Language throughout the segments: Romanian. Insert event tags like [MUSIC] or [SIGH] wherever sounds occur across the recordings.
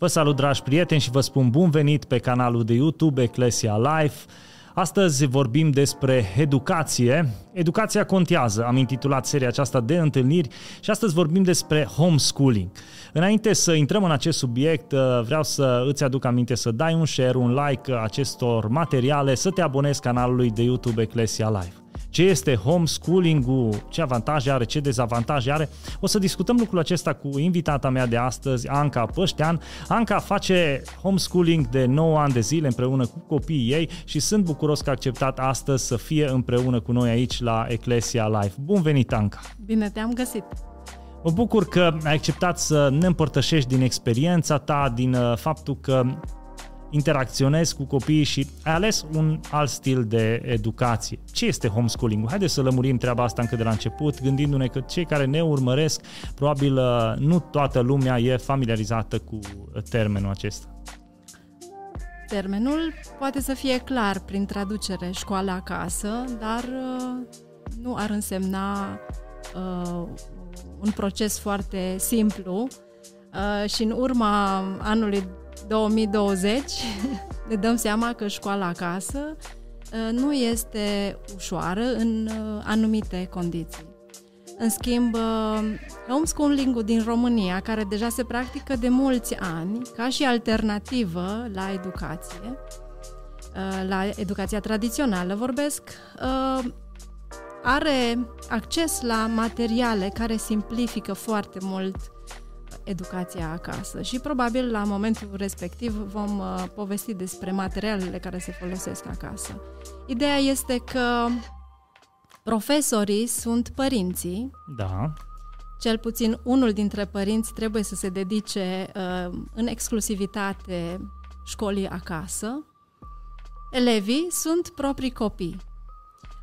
Vă salut, dragi prieteni, și vă spun bun venit pe canalul de YouTube Ecclesia Life. Astăzi vorbim despre educație. Educația contează, am intitulat seria aceasta de întâlniri și astăzi vorbim despre homeschooling. Înainte să intrăm în acest subiect, vreau să îți aduc aminte să dai un share, un like acestor materiale, să te abonezi canalului de YouTube Ecclesia Live ce este homeschooling-ul, ce avantaje are, ce dezavantaje are. O să discutăm lucrul acesta cu invitata mea de astăzi, Anca Păștean. Anca face homeschooling de 9 ani de zile împreună cu copiii ei și sunt bucuros că a acceptat astăzi să fie împreună cu noi aici la Ecclesia Live. Bun venit, Anca! Bine te-am găsit! Mă bucur că ai acceptat să ne împărtășești din experiența ta, din uh, faptul că interacționezi cu copiii și ai ales un alt stil de educație. Ce este homeschooling? Haideți să lămurim treaba asta încă de la început, gândindu-ne că cei care ne urmăresc, probabil uh, nu toată lumea e familiarizată cu termenul acesta. Termenul poate să fie clar prin traducere școala acasă, dar uh, nu ar însemna uh, un proces foarte simplu uh, și în urma anului 2020 ne dăm seama că școala acasă uh, nu este ușoară în uh, anumite condiții. În schimb, uh, homeschooling-ul din România, care deja se practică de mulți ani, ca și alternativă la educație, la educația tradițională vorbesc, are acces la materiale care simplifică foarte mult educația acasă și probabil la momentul respectiv vom uh, povesti despre materialele care se folosesc acasă. Ideea este că profesorii sunt părinții. Da. Cel puțin unul dintre părinți trebuie să se dedice uh, în exclusivitate școlii acasă. Elevii sunt proprii copii.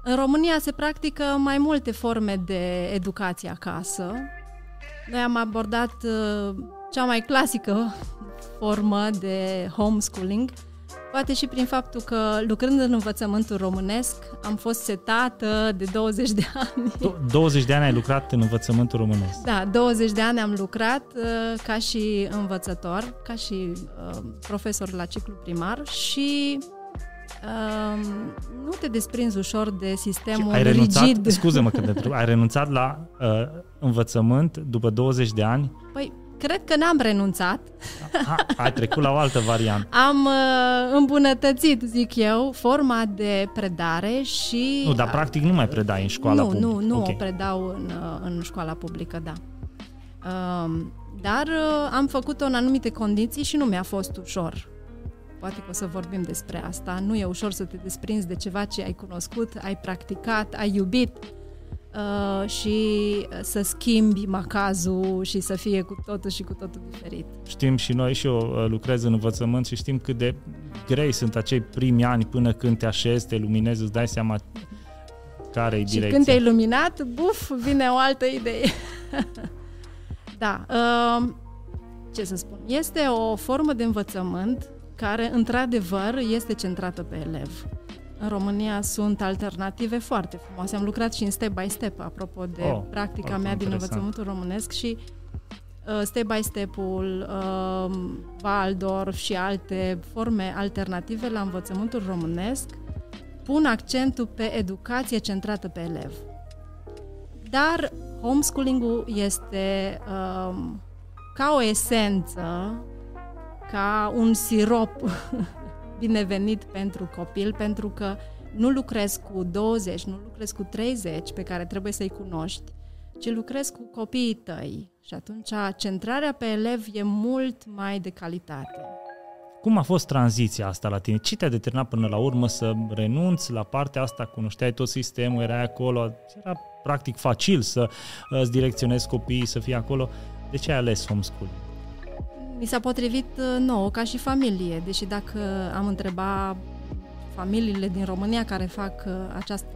În România se practică mai multe forme de educație acasă, noi am abordat uh, cea mai clasică formă de homeschooling, poate și prin faptul că lucrând în învățământul românesc am fost setată de 20 de ani. 20 de ani ai lucrat în învățământul românesc? Da, 20 de ani am lucrat uh, ca și învățător, ca și uh, profesor la ciclu primar și uh, nu te desprinzi ușor de sistemul ai renunțat, rigid. Scuză-mă că te ai renunțat la uh, învățământ după 20 de ani? Păi, cred că n-am renunțat. Ha, ai trecut la o altă variantă. [LAUGHS] Am uh, îmbunătățit, zic eu, forma de predare și... Nu, dar practic nu mai predai în școala nu, publică. Nu, nu, okay. o predau în, uh, în școala publică, da. Uh, dar uh, am făcut-o în anumite condiții și nu mi-a fost ușor. Poate că o să vorbim despre asta. Nu e ușor să te desprinzi de ceva ce ai cunoscut, ai practicat, ai iubit uh, și să schimbi macazul și să fie cu totul și cu totul diferit. Știm și noi și eu uh, lucrez în învățământ și știm cât de grei sunt acei primi ani până când te așezi, te luminezi, îți dai seama care e direcția. Și când te-ai luminat, buf, vine o altă idee. [LAUGHS] da. Uh, ce să spun? Este o formă de învățământ care, într-adevăr, este centrată pe elev. În România sunt alternative foarte frumoase. Am lucrat și în step by step, apropo de oh, practica mea din învățământul românesc și uh, step by step-ul, uh, Waldorf și alte forme alternative la învățământul românesc pun accentul pe educație centrată pe elev. Dar homeschooling-ul este uh, ca o esență, ca un sirop [LAUGHS] binevenit pentru copil, pentru că nu lucrezi cu 20, nu lucrezi cu 30 pe care trebuie să-i cunoști, ci lucrezi cu copiii tăi. Și atunci centrarea pe elev e mult mai de calitate. Cum a fost tranziția asta la tine? Ce te-a determinat până la urmă să renunți la partea asta? Cunoșteai tot sistemul, erai acolo, era practic facil să uh, îți direcționezi copiii, să fie acolo. De ce ai ales homeschooling? Mi s-a potrivit uh, nouă ca și familie, deși dacă am întrebat familiile din România care fac uh, această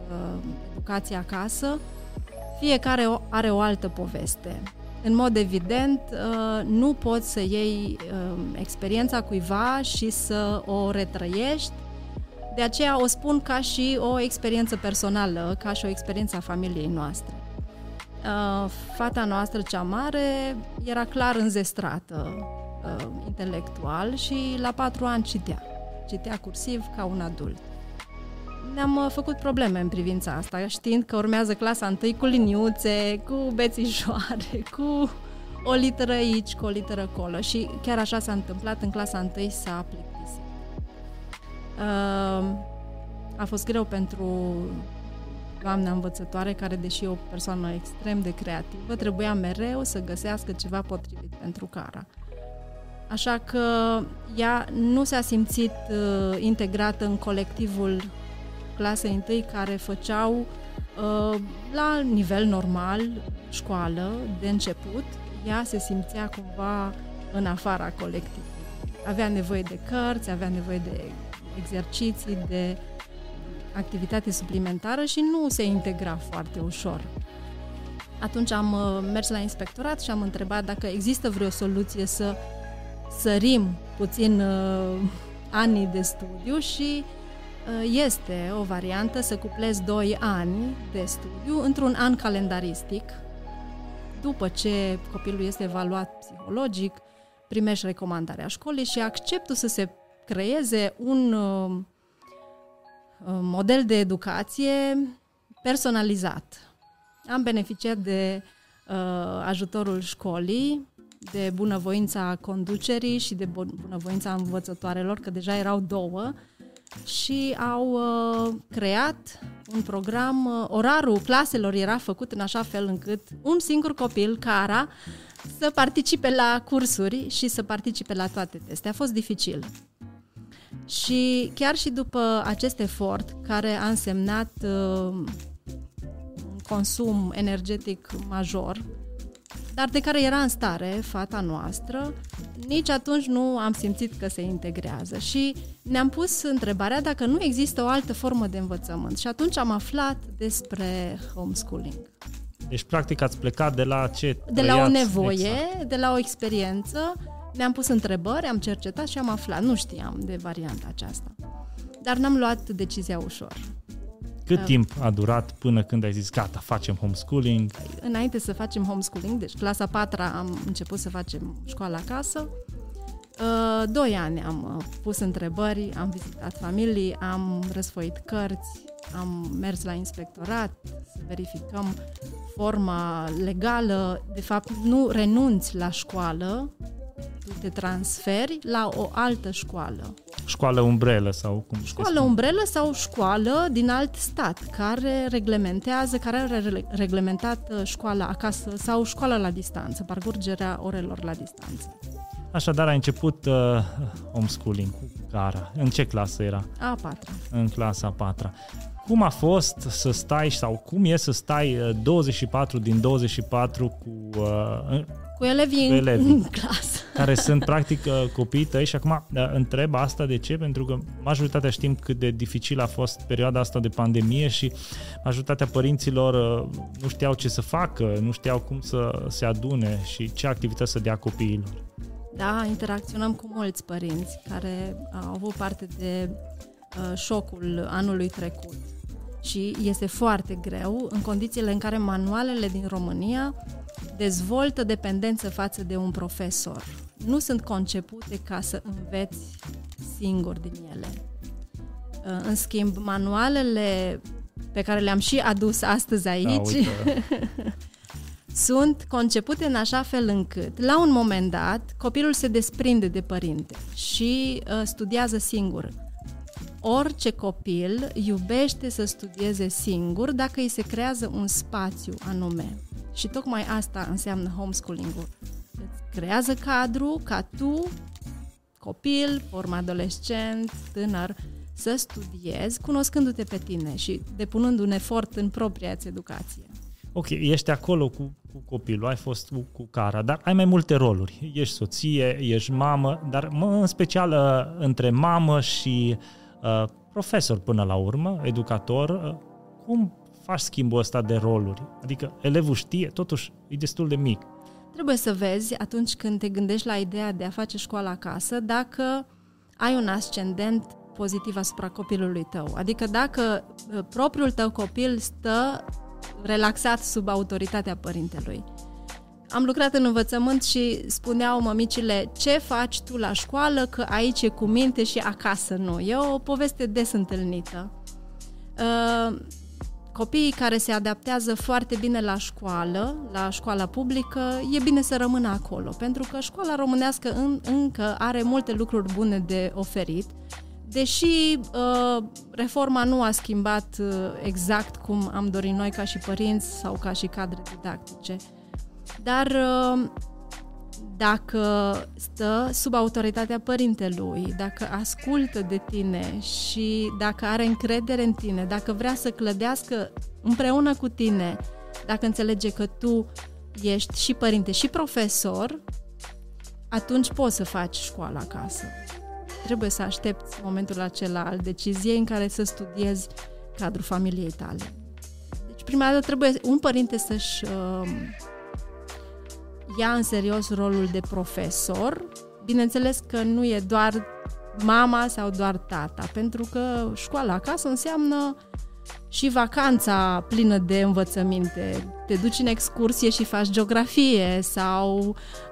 educație acasă, fiecare are o altă poveste. În mod evident, uh, nu poți să iei experiența cuiva și să o retrăiești, de aceea o spun ca și o experiență personală, ca și o experiență a familiei noastre. Fata noastră cea mare era clar înzestrată uh, intelectual și la patru ani citea. Citea cursiv ca un adult. Ne-am uh, făcut probleme în privința asta, știind că urmează clasa întâi cu liniuțe, cu bețișoare, [LAUGHS] cu o literă aici, cu o literă acolo și chiar așa s-a întâmplat în clasa întâi s-a plictisit. Uh, a fost greu pentru doamna învățătoare, care, deși e o persoană extrem de creativă, trebuia mereu să găsească ceva potrivit pentru Cara. Așa că ea nu s-a simțit uh, integrată în colectivul clasei întâi care făceau uh, la nivel normal școală de început. Ea se simțea cumva în afara colectivului. Avea nevoie de cărți, avea nevoie de exerciții, de activitate suplimentară și nu se integra foarte ușor. Atunci am uh, mers la inspectorat și am întrebat dacă există vreo soluție să sărim puțin uh, anii de studiu și uh, este o variantă să cuplezi 2 ani de studiu într-un an calendaristic. După ce copilul este evaluat psihologic, primești recomandarea școlii și acceptul să se creeze un uh, model de educație personalizat. Am beneficiat de uh, ajutorul școlii, de bunăvoința conducerii și de bunăvoința învățătoarelor, că deja erau două, și au uh, creat un program, uh, orarul claselor era făcut în așa fel încât un singur copil, Cara, să participe la cursuri și să participe la toate teste. A fost dificil. Și chiar și după acest efort, care a însemnat uh, un consum energetic major, dar de care era în stare fata noastră, nici atunci nu am simțit că se integrează și ne-am pus întrebarea dacă nu există o altă formă de învățământ și atunci am aflat despre homeschooling. Deci, practic, ați plecat de la ce De la o nevoie, exact. de la o experiență ne-am pus întrebări, am cercetat și am aflat. Nu știam de varianta aceasta. Dar n-am luat decizia ușor. Cât uh, timp a durat până când ai zis, gata, facem homeschooling? Înainte să facem homeschooling, deci clasa 4 am început să facem școala acasă. Uh, doi ani am uh, pus întrebări, am vizitat familii, am răsfoit cărți, am mers la inspectorat să verificăm forma legală. De fapt, nu renunți la școală, te transferi la o altă școală. Școală umbrelă sau cum Școală umbrelă sau școală din alt stat care reglementează, care are reglementat uh, școala acasă sau școala la distanță, parcurgerea orelor la distanță. Așadar, a început uh, homeschooling cu Cara. În ce clasă era? A patra. În clasa a patra. Cum a fost să stai sau cum e să stai 24 uh, din 24 cu uh, cu elevii, cu elevii [LAUGHS] în clasă. Care sunt practic uh, copiii tăi și acum uh, întreb asta de ce? Pentru că majoritatea știm cât de dificil a fost perioada asta de pandemie și majoritatea părinților uh, nu știau ce să facă, nu știau cum să se adune și ce activități să dea copiilor. Da, interacționăm cu mulți părinți care au avut parte de uh, șocul anului trecut și este foarte greu în condițiile în care manualele din România dezvoltă dependență față de un profesor. Nu sunt concepute ca să înveți singur din ele. Uh, în schimb, manualele pe care le-am și adus astăzi aici da, [LAUGHS] sunt concepute în așa fel încât, la un moment dat, copilul se desprinde de părinte și uh, studiază singur. Orice copil iubește să studieze singur dacă îi se creează un spațiu anume. Și tocmai asta înseamnă homeschooling-ul. Îți creează cadru ca tu, copil, form adolescent, tânăr, să studiezi cunoscându-te pe tine și depunând un efort în propria ți educație. Ok, ești acolo cu, cu copilul, ai fost cu, cu Cara, dar ai mai multe roluri. Ești soție, ești mamă, dar mă, în special uh, între mamă și uh, profesor până la urmă, educator, uh, cum faci schimbul ăsta de roluri. Adică elevul știe, totuși e destul de mic. Trebuie să vezi atunci când te gândești la ideea de a face școala acasă, dacă ai un ascendent pozitiv asupra copilului tău. Adică dacă uh, propriul tău copil stă relaxat sub autoritatea părintelui. am lucrat în învățământ și spuneau mămicile ce faci tu la școală, că aici e cu minte și acasă nu. E o poveste des întâlnită. Uh, copiii care se adaptează foarte bine la școală, la școala publică, e bine să rămână acolo, pentru că școala românească în, încă are multe lucruri bune de oferit, deși uh, reforma nu a schimbat uh, exact cum am dorit noi ca și părinți sau ca și cadre didactice. Dar uh, dacă stă sub autoritatea părintelui, dacă ascultă de tine și dacă are încredere în tine, dacă vrea să clădească împreună cu tine, dacă înțelege că tu ești și părinte și profesor, atunci poți să faci școala acasă. Trebuie să aștepți momentul acela al deciziei în care să studiezi cadrul familiei tale. Deci, prima dată trebuie un părinte să-și uh, ia în serios rolul de profesor. Bineînțeles că nu e doar mama sau doar tata, pentru că școala acasă înseamnă și vacanța plină de învățăminte. Te duci în excursie și faci geografie sau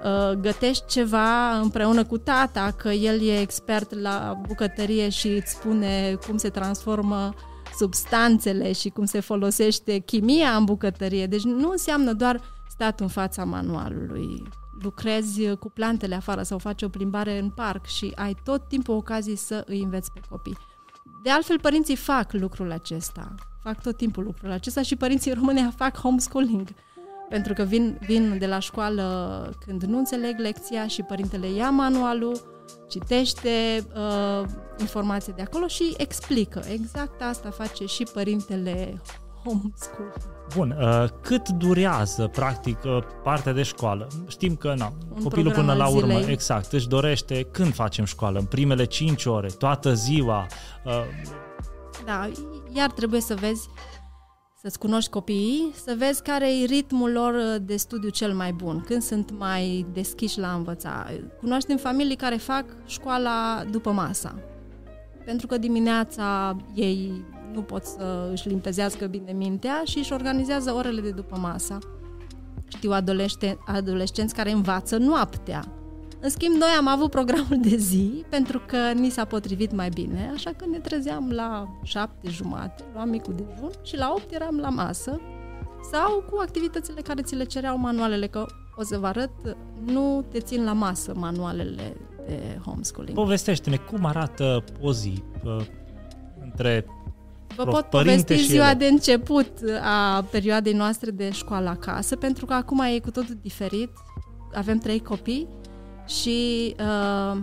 uh, gătești ceva împreună cu tata, că el e expert la bucătărie și îți spune cum se transformă substanțele și cum se folosește chimia în bucătărie. Deci nu înseamnă doar stat în fața manualului, lucrezi cu plantele afară sau faci o plimbare în parc și ai tot timpul ocazii să îi înveți pe copii. De altfel, părinții fac lucrul acesta. Fac tot timpul lucrul acesta și părinții români [LAUGHS] fac homeschooling. Pentru că vin, vin de la școală când nu înțeleg lecția și părintele ia manualul, citește uh, informații de acolo și explică. Exact asta face și părintele [LAUGHS] homeschool. Bun, uh, cât durează, practic, uh, partea de școală? Știm că, na, Un copilul până la urmă, zilei. exact, își dorește când facem școală, în primele 5 ore, toată ziua. Uh... Da, iar trebuie să vezi, să-ți cunoști copiii, să vezi care e ritmul lor de studiu cel mai bun, când sunt mai deschiși la învăța. Cunoști în familii care fac școala după masa, pentru că dimineața ei nu pot să își limpezească bine mintea și își organizează orele de după masa. Știu adolescenți care învață noaptea. În schimb, noi am avut programul de zi pentru că ni s-a potrivit mai bine, așa că ne trezeam la șapte jumate, luam micul dejun și la opt eram la masă sau cu activitățile care ți le cereau manualele, că o să vă arăt, nu te țin la masă manualele de homeschooling. Povestește-ne cum arată o zi uh, între Vă pot povesti ziua ele. de început a perioadei noastre de școală acasă, pentru că acum e cu totul diferit. Avem trei copii și uh,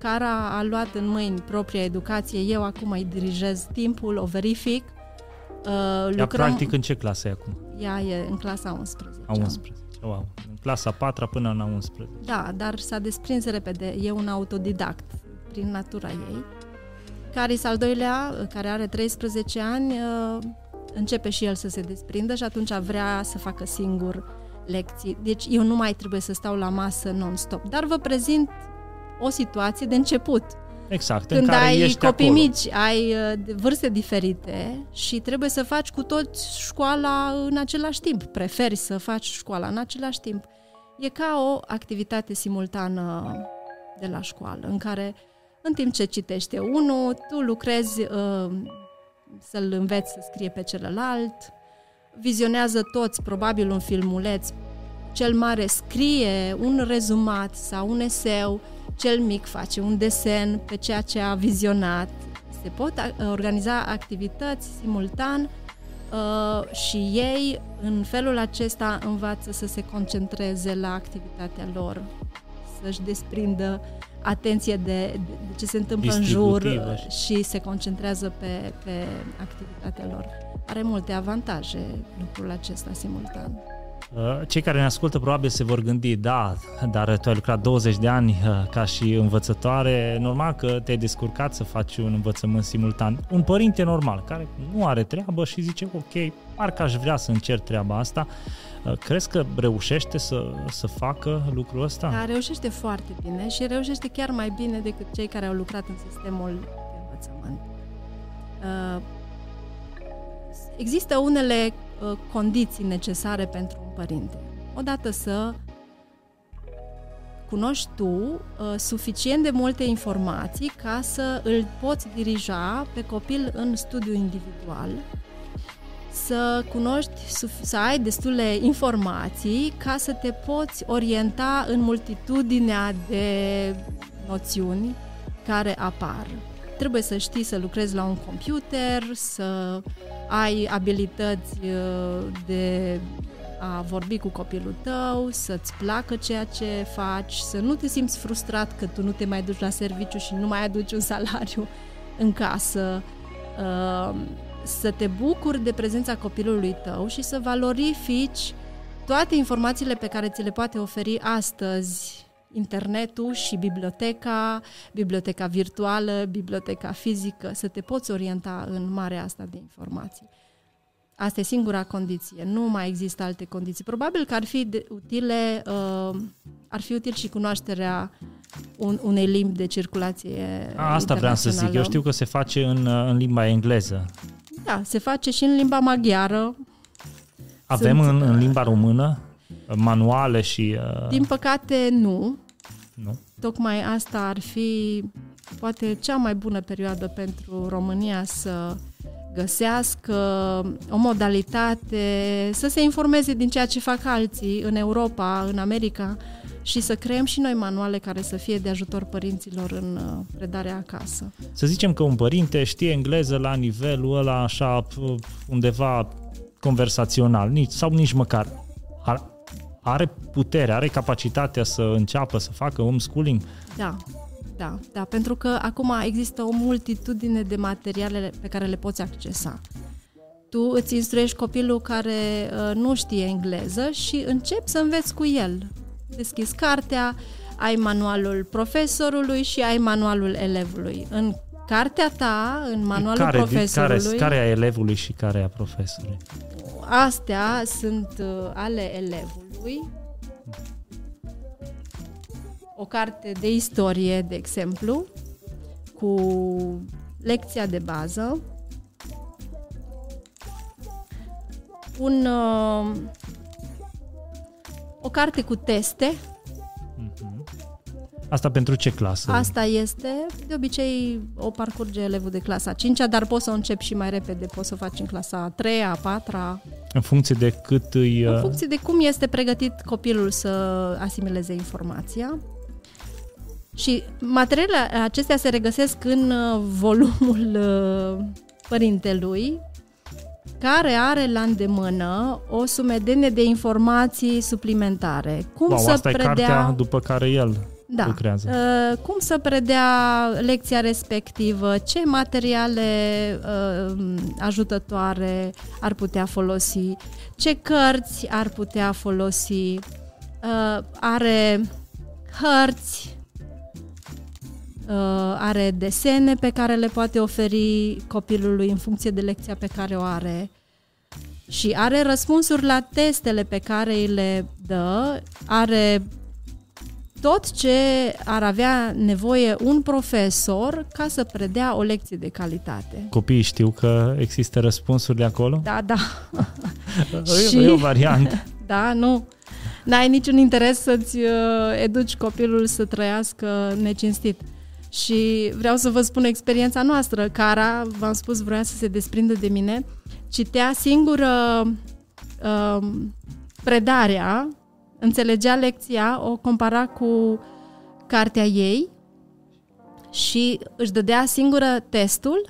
Cara a luat în mâini propria educație. Eu acum îi dirijez timpul, o verific. Uh, lucrăm... Ea practic în ce clasă e acum? Ea e în clasa 11. A 11. Wow. În clasa 4 până la 11. Da, dar s-a desprins repede. E un autodidact prin natura ei. Caris al doilea, care are 13 ani, uh, începe și el să se desprindă și atunci vrea să facă singur lecții. Deci eu nu mai trebuie să stau la masă non-stop. Dar vă prezint o situație de început. Exact, Când în care ai ești copii acolo. mici, ai uh, vârste diferite și trebuie să faci cu toți școala în același timp. Preferi să faci școala în același timp. E ca o activitate simultană de la școală, în care în timp ce citește unul, tu lucrezi uh, să-l înveți să scrie pe celălalt, vizionează toți probabil un filmuleț, cel mare scrie un rezumat sau un eseu, cel mic face un desen pe ceea ce a vizionat. Se pot organiza activități simultan uh, și ei în felul acesta învață să se concentreze la activitatea lor, să-și desprindă atenție de, de ce se întâmplă în jur și se concentrează pe, pe activitatea lor. Are multe avantaje lucrul acesta simultan. Uh, cei care ne ascultă probabil se vor gândi, da, dar tu ai lucrat 20 de ani uh, ca și învățătoare, normal că te-ai descurcat să faci un învățământ simultan. Un părinte normal, care nu are treabă și zice, ok, parcă aș vrea să încerc treaba asta, uh, crezi că reușește să, să facă lucrul ăsta? Da, reușește foarte bine și reușește chiar mai bine decât cei care au lucrat în sistemul de învățământ. Există unele condiții necesare pentru un părinte. Odată să cunoști tu uh, suficient de multe informații ca să îl poți dirija pe copil în studiu individual, să cunoști, să ai destule informații ca să te poți orienta în multitudinea de noțiuni care apar. Trebuie să știi să lucrezi la un computer, să ai abilități uh, de a vorbi cu copilul tău, să-ți placă ceea ce faci, să nu te simți frustrat că tu nu te mai duci la serviciu și nu mai aduci un [LAUGHS] salariu în casă, uh, să te bucuri de prezența copilului tău și să valorifici toate informațiile pe care ți le poate oferi astăzi internetul și biblioteca, biblioteca virtuală, biblioteca fizică, să te poți orienta în marea asta de informații. Asta e singura condiție, nu mai există alte condiții. Probabil că ar fi de, utile, uh, ar fi util și cunoașterea un, unei limbi de circulație A, Asta vreau să zic, eu știu că se face în, în limba engleză. Da, se face și în limba maghiară. Avem Sunt, în, în limba română manuale și... Uh... Din păcate nu. Nu. Tocmai asta ar fi poate cea mai bună perioadă pentru România să găsească o modalitate, să se informeze din ceea ce fac alții în Europa, în America și să creăm și noi manuale care să fie de ajutor părinților în uh, predarea acasă. Să zicem că un părinte știe engleză la nivelul ăla așa undeva conversațional, nici, sau nici măcar. Are putere, are capacitatea să înceapă să facă homeschooling? Da, da, da, pentru că acum există o multitudine de materiale pe care le poți accesa. Tu îți instruiești copilul care uh, nu știe engleză și începi să înveți cu el. Deschizi cartea, ai manualul profesorului și ai manualul elevului. În cartea ta, în manualul care, profesorului... Care, care a elevului și care a profesorului? Astea sunt uh, ale elevului, o carte de istorie, de exemplu, cu lecția de bază, un, uh, o carte cu teste. Mhm. Asta pentru ce clasă? Asta este, de obicei o parcurge elevul de clasa 5 dar poți să o începi și mai repede, poți să o faci în clasa a 3 a 4 În funcție de cât îi... În uh, funcție de cum este pregătit copilul să asimileze informația. Și materialele acestea se regăsesc în uh, volumul uh, părintelui, care are la îndemână o sumedenie de informații suplimentare. Cum wow, să asta predea... e cartea după care el da. lucrează. Uh, cum să predea lecția respectivă, ce materiale uh, ajutătoare ar putea folosi, ce cărți ar putea folosi, uh, are hărți, Uh, are desene pe care le poate oferi copilului în funcție de lecția pe care o are și are răspunsuri la testele pe care îi le dă, are tot ce ar avea nevoie un profesor ca să predea o lecție de calitate. Copiii știu că există răspunsuri acolo? Da, da. [LAUGHS] și, e o variantă. [LAUGHS] Da, nu. N-ai niciun interes să-ți uh, educi copilul să trăiască necinstit. Și vreau să vă spun experiența noastră. Cara, v-am spus, vrea să se desprindă de mine. Citea singură uh, predarea, înțelegea lecția, o compara cu cartea ei și își dădea singură testul.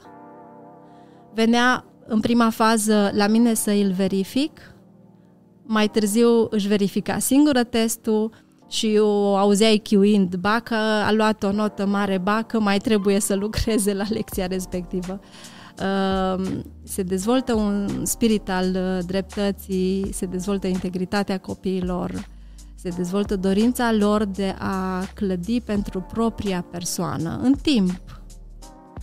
Venea în prima fază la mine să îl verific, mai târziu își verifica singură testul, și o auzeai chiuind, ba că a luat o notă mare, ba că mai trebuie să lucreze la lecția respectivă. Ehm, se dezvoltă un spirit al uh, dreptății, se dezvoltă integritatea copiilor, se dezvoltă dorința lor de a clădi pentru propria persoană, în timp.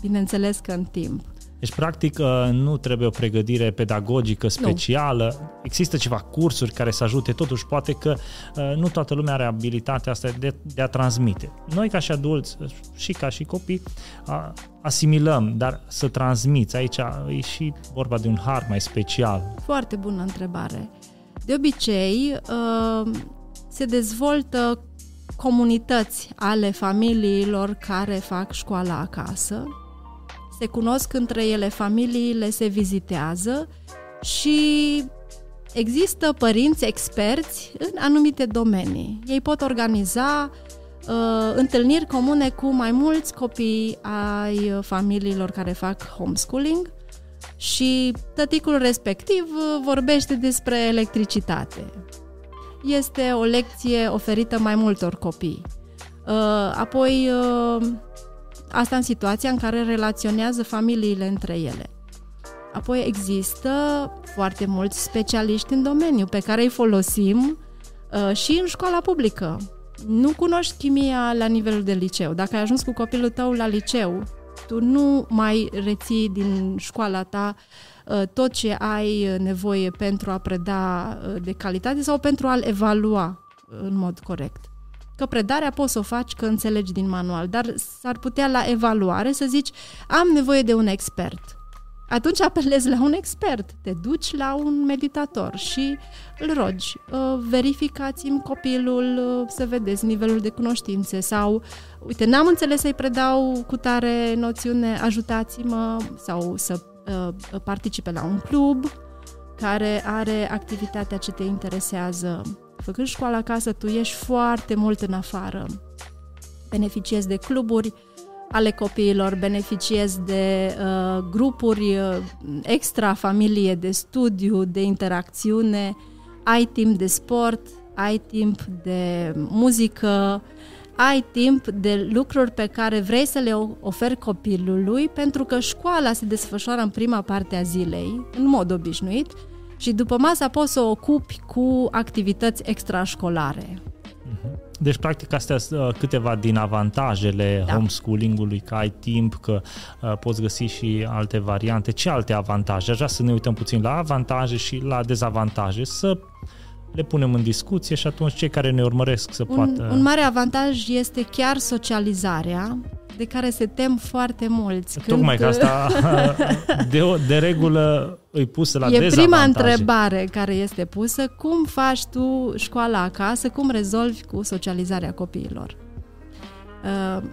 Bineînțeles că în timp. Deci, practic, uh, nu trebuie o pregătire pedagogică specială. Nu. Există ceva cursuri care să ajute, totuși poate că uh, nu toată lumea are abilitatea asta de, de a transmite. Noi, ca și adulți și ca și copii, asimilăm, dar să transmiți, aici e și vorba de un har mai special. Foarte bună întrebare. De obicei, uh, se dezvoltă comunități ale familiilor care fac școala acasă, se cunosc între ele familiile, se vizitează și există părinți experți în anumite domenii. Ei pot organiza uh, întâlniri comune cu mai mulți copii ai familiilor care fac homeschooling și tăticul respectiv uh, vorbește despre electricitate. Este o lecție oferită mai multor copii. Uh, apoi, uh, asta în situația în care relaționează familiile între ele. Apoi există foarte mulți specialiști în domeniu pe care îi folosim și în școala publică. Nu cunoști chimia la nivelul de liceu. Dacă ai ajuns cu copilul tău la liceu tu nu mai reții din școala ta uh, tot ce ai nevoie pentru a preda uh, de calitate sau pentru a-l evalua în mod corect. Că predarea poți să o faci că înțelegi din manual, dar s-ar putea la evaluare să zici am nevoie de un expert atunci apelezi la un expert, te duci la un meditator și îl rogi, uh, verificați-mi copilul uh, să vedeți nivelul de cunoștințe sau, uite, n-am înțeles să-i predau cu tare noțiune, ajutați-mă sau să uh, participe la un club care are activitatea ce te interesează. Făcând școala acasă, tu ești foarte mult în afară. Beneficiezi de cluburi, ale copiilor, beneficiez de uh, grupuri uh, extra familie de studiu, de interacțiune, ai timp de sport, ai timp de muzică, ai timp de lucruri pe care vrei să le oferi copilului, pentru că școala se desfășoară în prima parte a zilei, în mod obișnuit, și după masa poți să o ocupi cu activități extrașcolare. Deci, practic, astea sunt uh, câteva din avantajele da. homeschooling-ului, că ai timp, că uh, poți găsi și alte variante. Ce alte avantaje? Aș vrea să ne uităm puțin la avantaje și la dezavantaje, să le punem în discuție și atunci cei care ne urmăresc să un, poată... Un mare avantaj este chiar socializarea, de care se tem foarte mulți. Tocmai când... că asta [LAUGHS] [LAUGHS] de, de regulă îi pusă la E prima întrebare care este pusă, cum faci tu școala acasă, cum rezolvi cu socializarea copiilor? Uh,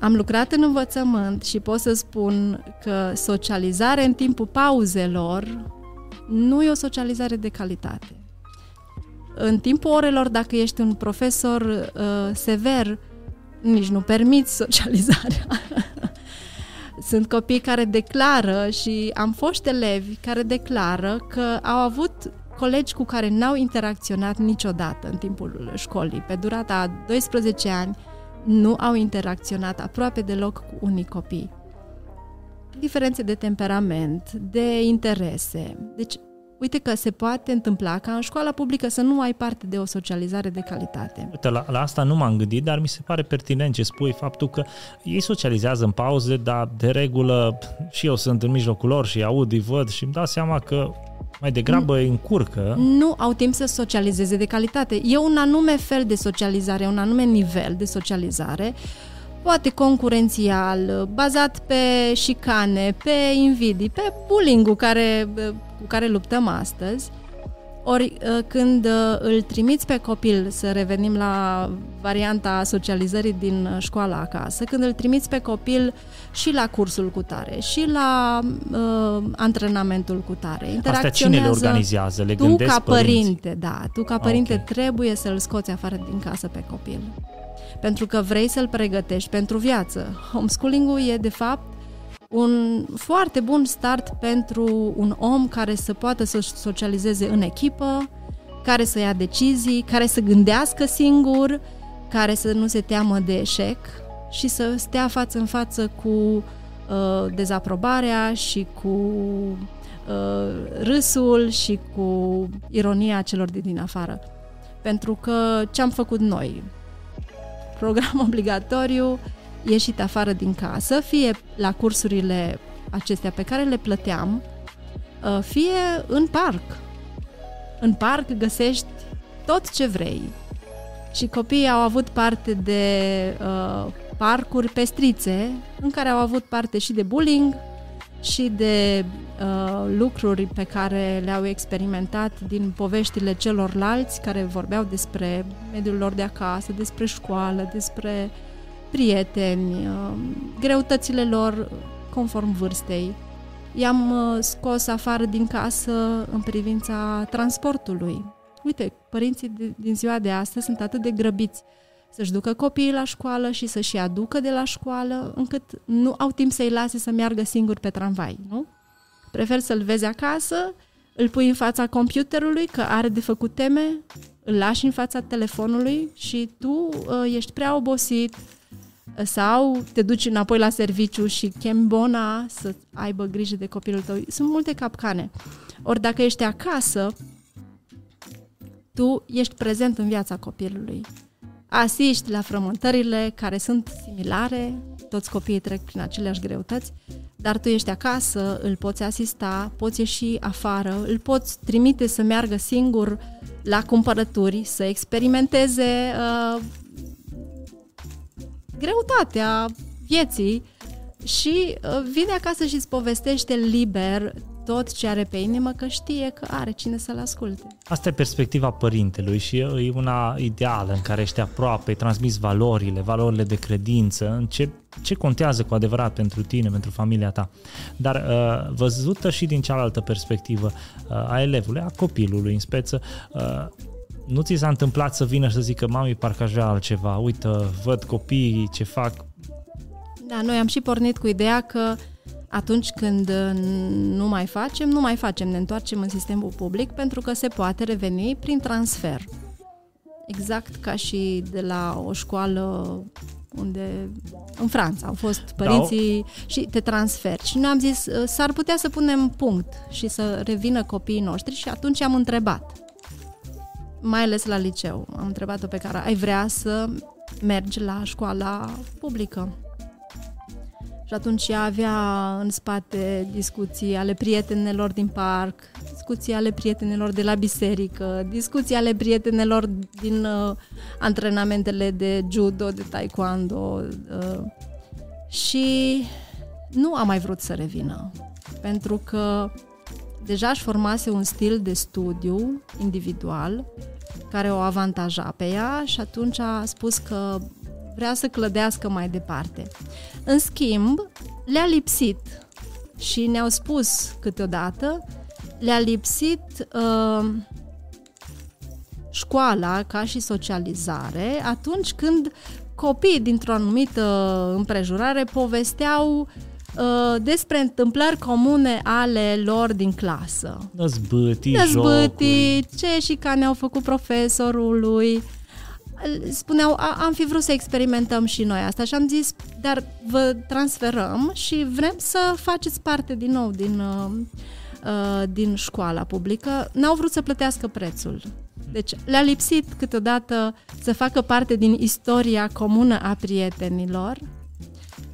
am lucrat în învățământ și pot să spun că socializarea în timpul pauzelor nu e o socializare de calitate. În timpul orelor, dacă ești un profesor uh, sever, nici nu permiți socializarea. [LAUGHS] Sunt copii care declară și am fost elevi care declară că au avut colegi cu care n-au interacționat niciodată în timpul școlii. Pe durata a 12 ani nu au interacționat aproape deloc cu unii copii. Diferențe de temperament, de interese. Deci Uite că se poate întâmpla ca în școala publică să nu ai parte de o socializare de calitate. Uite, la, la asta nu m-am gândit, dar mi se pare pertinent ce spui, faptul că ei socializează în pauze, dar de regulă și eu sunt în mijlocul lor și aud, îi văd și îmi dau seama că mai degrabă îi încurcă. Nu au timp să socializeze de calitate. E un anume fel de socializare, un anume nivel de socializare poate concurențial, bazat pe șicane, pe invidii, pe bullying care, cu care luptăm astăzi. Ori ă, când ă, îl trimiți pe copil, să revenim la varianta socializării din școala acasă, când îl trimiți pe copil și la cursul cu tare, și la uh, antrenamentul cu tare. Astea cine le organizează? Le tu ca părinți? părinte, da, tu ca părinte okay. trebuie să-l scoți afară din casă pe copil pentru că vrei să-l pregătești pentru viață. Homeschooling-ul e, de fapt, un foarte bun start pentru un om care să poată să socializeze în echipă, care să ia decizii, care să gândească singur, care să nu se teamă de eșec și să stea față în față cu uh, dezaprobarea și cu uh, râsul și cu ironia celor de din afară. Pentru că ce am făcut noi? program [LAUGHS] obligatoriu, ieșit afară din casă, fie la cursurile acestea pe care le plăteam, uh, fie în parc. În parc găsești tot ce vrei. Și copiii au avut parte de uh, parcuri pestrițe, în care au avut parte și de bullying, și de uh, lucruri pe care le-au experimentat din poveștile celorlalți care vorbeau despre mediul lor de acasă, despre școală, despre prieteni, uh, greutățile lor conform vârstei. I-am uh, scos afară din casă în privința transportului. Uite, părinții din ziua de astăzi sunt atât de grăbiți să-și ducă copiii la școală și să-și aducă de la școală, încât nu au timp să-i lase să meargă singuri pe tramvai, nu? Prefer să-l vezi acasă, îl pui în fața computerului, că are de făcut teme, îl lași în fața telefonului și tu uh, ești prea obosit sau te duci înapoi la serviciu și chem bona să aibă grijă de copilul tău. Sunt multe capcane. Ori dacă ești acasă, tu ești prezent în viața copilului asiști la frământările care sunt similare, toți copiii trec prin aceleași greutăți, dar tu ești acasă, îl poți asista, poți ieși afară, îl poți trimite să meargă singur la cumpărături, să experimenteze uh, greutatea vieții și uh, vine acasă și îți povestește liber tot ce are pe inimă, că știe că are cine să-l asculte. Asta e perspectiva părintelui și e una ideală în care ești aproape, îi transmiți valorile, valorile de credință, în ce, ce contează cu adevărat pentru tine, pentru familia ta. Dar uh, văzută și din cealaltă perspectivă uh, a elevului, a copilului în speță, uh, nu ți s-a întâmplat să vină și să zică, mami, parcă aș vrea altceva, uite, văd copiii ce fac. Da, noi am și pornit cu ideea că atunci când nu mai facem, nu mai facem, ne întoarcem în sistemul public pentru că se poate reveni prin transfer. Exact ca și de la o școală unde în Franța au fost părinții da. și te transferi. Și noi am zis, s-ar putea să punem punct și să revină copiii noștri și atunci am întrebat mai ales la liceu. Am întrebat-o pe care ai vrea să mergi la școala publică. Și atunci ea avea în spate discuții ale prietenelor din parc, discuții ale prietenelor de la biserică, discuții ale prietenelor din uh, antrenamentele de judo, de taekwondo. Uh, și nu a mai vrut să revină, pentru că deja își formase un stil de studiu individual care o avantaja pe ea și atunci a spus că vrea să clădească mai departe. În schimb, le-a lipsit și ne-au spus câteodată, le-a lipsit uh, școala ca și socializare atunci când copiii dintr-o anumită împrejurare povesteau uh, despre întâmplări comune ale lor din clasă. Năzbâtii, Năzbâtii, ce și ca ne-au făcut profesorului, spuneau, a, am fi vrut să experimentăm și noi asta și am zis, dar vă transferăm și vrem să faceți parte din nou din, uh, uh, din școala publică. N-au vrut să plătească prețul. Deci le-a lipsit câteodată să facă parte din istoria comună a prietenilor,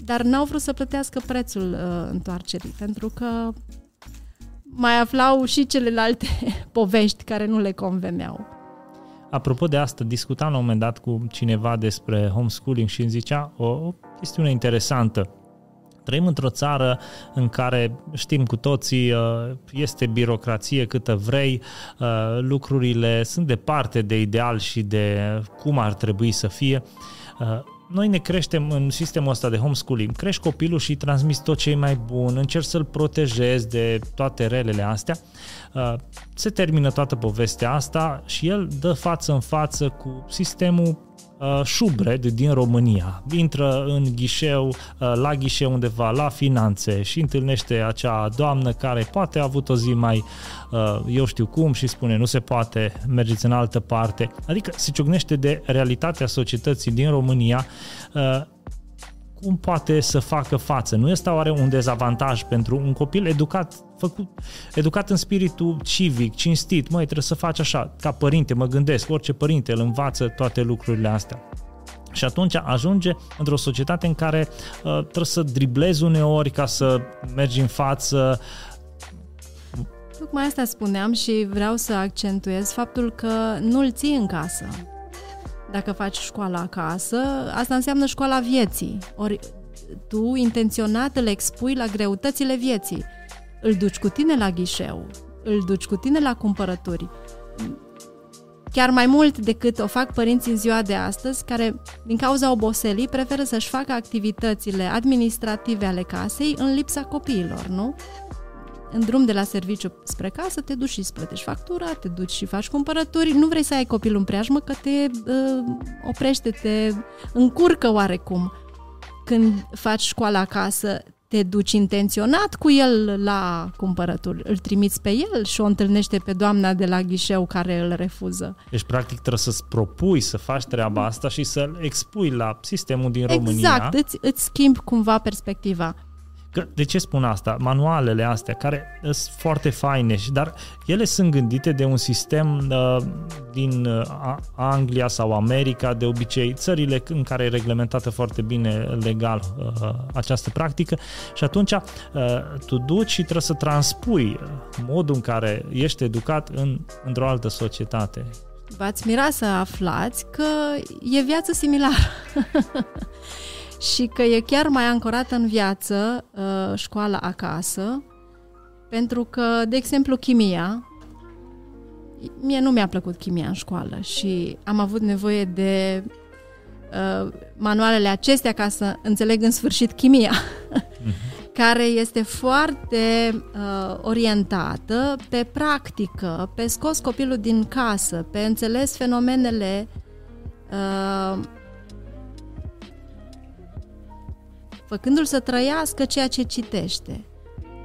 dar n-au vrut să plătească prețul uh, întoarcerii, pentru că mai aflau și celelalte [LAUGHS] povești care nu le conveneau. Apropo de asta, discutam la un moment dat cu cineva despre homeschooling și îmi zicea o, o chestiune interesantă. Trăim într-o țară în care știm cu toții, uh, este birocrație câtă vrei, uh, lucrurile sunt departe de ideal și de cum ar trebui să fie uh, noi ne creștem în sistemul ăsta de homeschooling, crești copilul și îi transmiți tot ce e mai bun, încerci să-l protejezi de toate relele astea, uh, se termină toată povestea asta și el dă față în față cu sistemul uh, șubred din România. Intră în ghișeu, uh, la ghișeu undeva, la finanțe și întâlnește acea doamnă care poate a avut o zi mai, uh, eu știu cum, și spune nu se poate, mergeți în altă parte. Adică se ciocnește de realitatea societății din România uh, cum poate să facă față? Nu este oare un dezavantaj pentru un copil educat, făcut, educat în spiritul civic, cinstit? Măi, trebuie să faci așa, ca părinte, mă gândesc, orice părinte îl învață toate lucrurile astea. Și atunci ajunge într-o societate în care uh, trebuie să driblezi uneori ca să mergi în față. Tocmai asta spuneam și vreau să accentuez faptul că nu-l ții în casă dacă faci școala acasă, asta înseamnă școala vieții. Ori tu intenționat îl expui la greutățile vieții. Îl duci cu tine la ghișeu, îl duci cu tine la cumpărături. Chiar mai mult decât o fac părinții în ziua de astăzi, care, din cauza oboselii, preferă să-și facă activitățile administrative ale casei în lipsa copiilor, nu? În drum de la serviciu spre casă, te duci și îți plătești factura, te duci și faci cumpărături, nu vrei să ai copilul în preajmă că te uh, oprește, te încurcă oarecum. Când faci școala acasă, te duci intenționat cu el la cumpărături, îl trimiți pe el și o întâlnește pe doamna de la ghișeu care îl refuză. Deci, practic, trebuie să-ți propui să faci treaba asta și să-l expui la sistemul din România. Exact, îți, îți schimbi cumva perspectiva. Că, de ce spun asta? Manualele astea, care sunt foarte faine, dar ele sunt gândite de un sistem uh, din uh, Anglia sau America, de obicei, țările în care e reglementată foarte bine legal uh, această practică și atunci uh, tu duci și trebuie să transpui modul în care ești educat în, într-o altă societate. V-ați mira să aflați că e viață similară. [LAUGHS] și că e chiar mai ancorată în viață uh, școala acasă, pentru că, de exemplu, chimia, mie nu mi-a plăcut chimia în școală și am avut nevoie de uh, manualele acestea ca să înțeleg în sfârșit chimia, [LAUGHS] care este foarte uh, orientată pe practică, pe scos copilul din casă, pe înțeles fenomenele uh, făcându-l să trăiască ceea ce citește.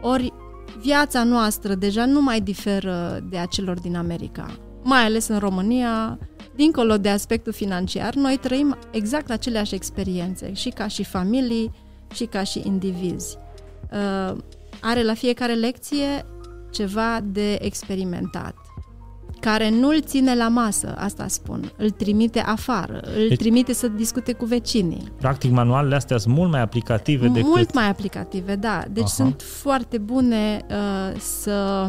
Ori viața noastră deja nu mai diferă de acelor din America, mai ales în România, dincolo de aspectul financiar, noi trăim exact aceleași experiențe, și ca și familii, și ca și indivizi. Uh, are la fiecare lecție ceva de experimentat care nu-l ține la masă, asta spun, îl trimite afară, îl deci, trimite să discute cu vecinii. Practic, manualele astea sunt mult mai aplicative decât... Mult mai aplicative, da. Deci Aha. sunt foarte bune uh, să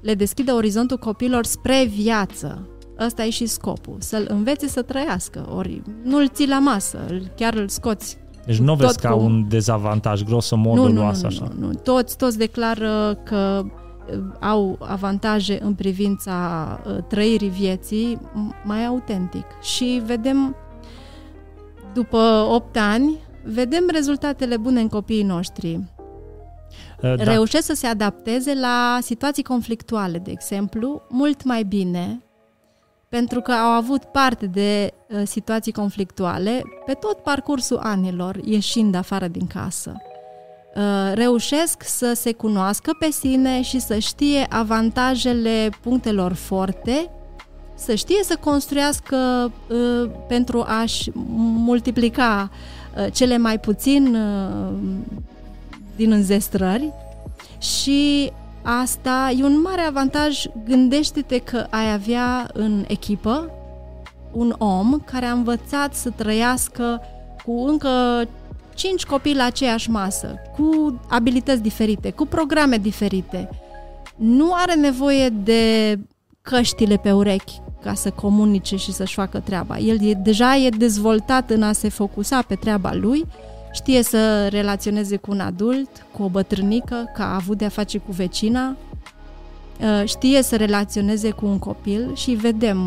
le deschidă orizontul copilor spre viață. Ăsta e și scopul, să-l învețe să trăiască, ori nu-l ții la masă, chiar îl scoți deci nu vezi ca cu... un dezavantaj, grosomodul nu, nu, nu, așa. Nu, nu, toți, toți declară că au avantaje în privința uh, trăirii vieții mai autentic. Și vedem, după 8 ani, vedem rezultatele bune în copiii noștri. Uh, da. Reușesc să se adapteze la situații conflictuale, de exemplu, mult mai bine, pentru că au avut parte de uh, situații conflictuale pe tot parcursul anilor, ieșind afară din casă. Uh, reușesc să se cunoască pe sine și să știe avantajele punctelor forte, să știe să construiască uh, pentru a-și multiplica uh, cele mai puțin din înzestrări și asta e un mare avantaj. Gândește-te că ai avea în echipă un om care a învățat să trăiască cu încă cinci copii la aceeași masă, cu abilități diferite, cu programe diferite. Nu are nevoie de căștile pe urechi ca să comunice și să-și facă treaba. El e, deja e dezvoltat în a se focusa pe treaba lui, știe să relaționeze cu un adult, cu o bătrânică, că a avut de-a face cu vecina, uh, știe să relaționeze cu un copil și vedem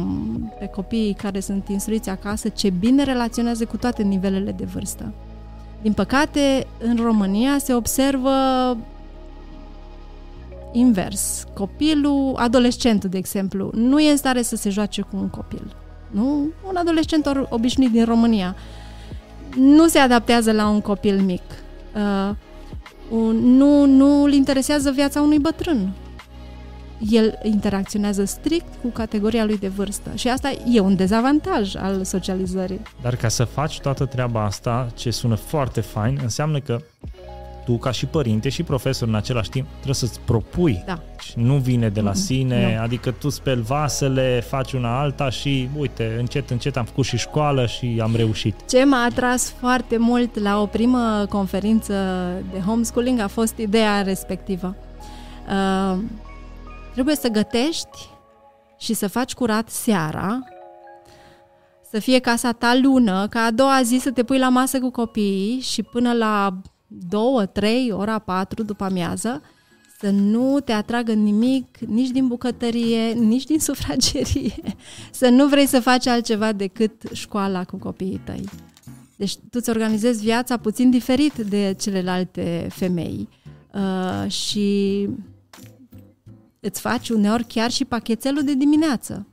pe copiii care sunt instruiți acasă ce bine relaționează cu toate nivelele de vârstă. Din păcate, în România se observă invers. Copilul, adolescentul, de exemplu, nu e în stare să se joace cu un copil. Nu? Un adolescent obișnuit din România nu se adaptează la un copil mic. Uh, nu, nu îl interesează viața unui bătrân el interacționează strict cu categoria lui de vârstă și asta e un dezavantaj al socializării. Dar ca să faci toată treaba asta, ce sună foarte fain, înseamnă că tu ca și părinte și profesor în același timp trebuie să-ți propui da. și nu vine de la sine, nu. adică tu speli vasele, faci una alta și uite, încet încet am făcut și școală și am reușit. Ce m-a atras foarte mult la o primă conferință de homeschooling a fost ideea respectivă. Uh, Trebuie să gătești și să faci curat seara, să fie casa ta lună, ca a doua zi să te pui la masă cu copiii și până la 2, 3, ora 4 după amiază, să nu te atragă nimic nici din bucătărie, nici din sufragerie, [LAUGHS] să nu vrei să faci altceva decât școala cu copiii tăi. Deci tu îți organizezi viața puțin diferit de celelalte femei. Uh, și îți faci uneori chiar și pachetelul de dimineață.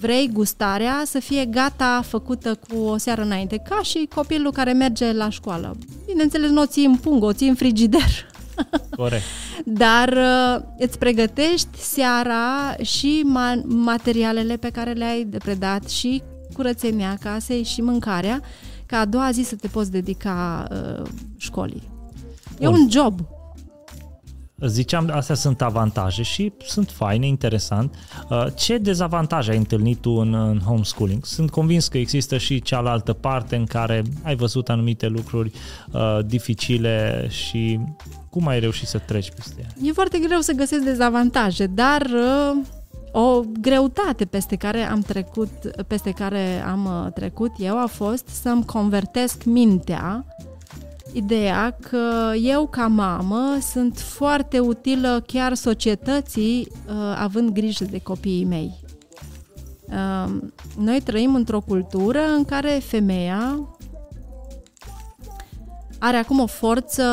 Vrei gustarea să fie gata, făcută cu o seară înainte, ca și copilul care merge la școală. Bineînțeles, nu o ții în pungă, o ții în frigider. [LAUGHS] Corect. Dar uh, îți pregătești seara și ma- materialele pe care le-ai de predat și curățenia casei și mâncarea, ca a doua zi să te poți dedica uh, școlii. E Bun. un job. Ziceam, astea sunt avantaje și sunt faine, interesant. Uh, ce dezavantaje ai întâlnit tu în, în homeschooling? Sunt convins că există și cealaltă parte în care ai văzut anumite lucruri uh, dificile și cum ai reușit să treci peste ea? E foarte greu să găsesc dezavantaje, dar uh, o greutate peste care am trecut, peste care am uh, trecut eu a fost să-mi convertesc mintea ideea că eu ca mamă sunt foarte utilă chiar societății uh, având grijă de copiii mei. Uh, noi trăim într-o cultură în care femeia are acum o forță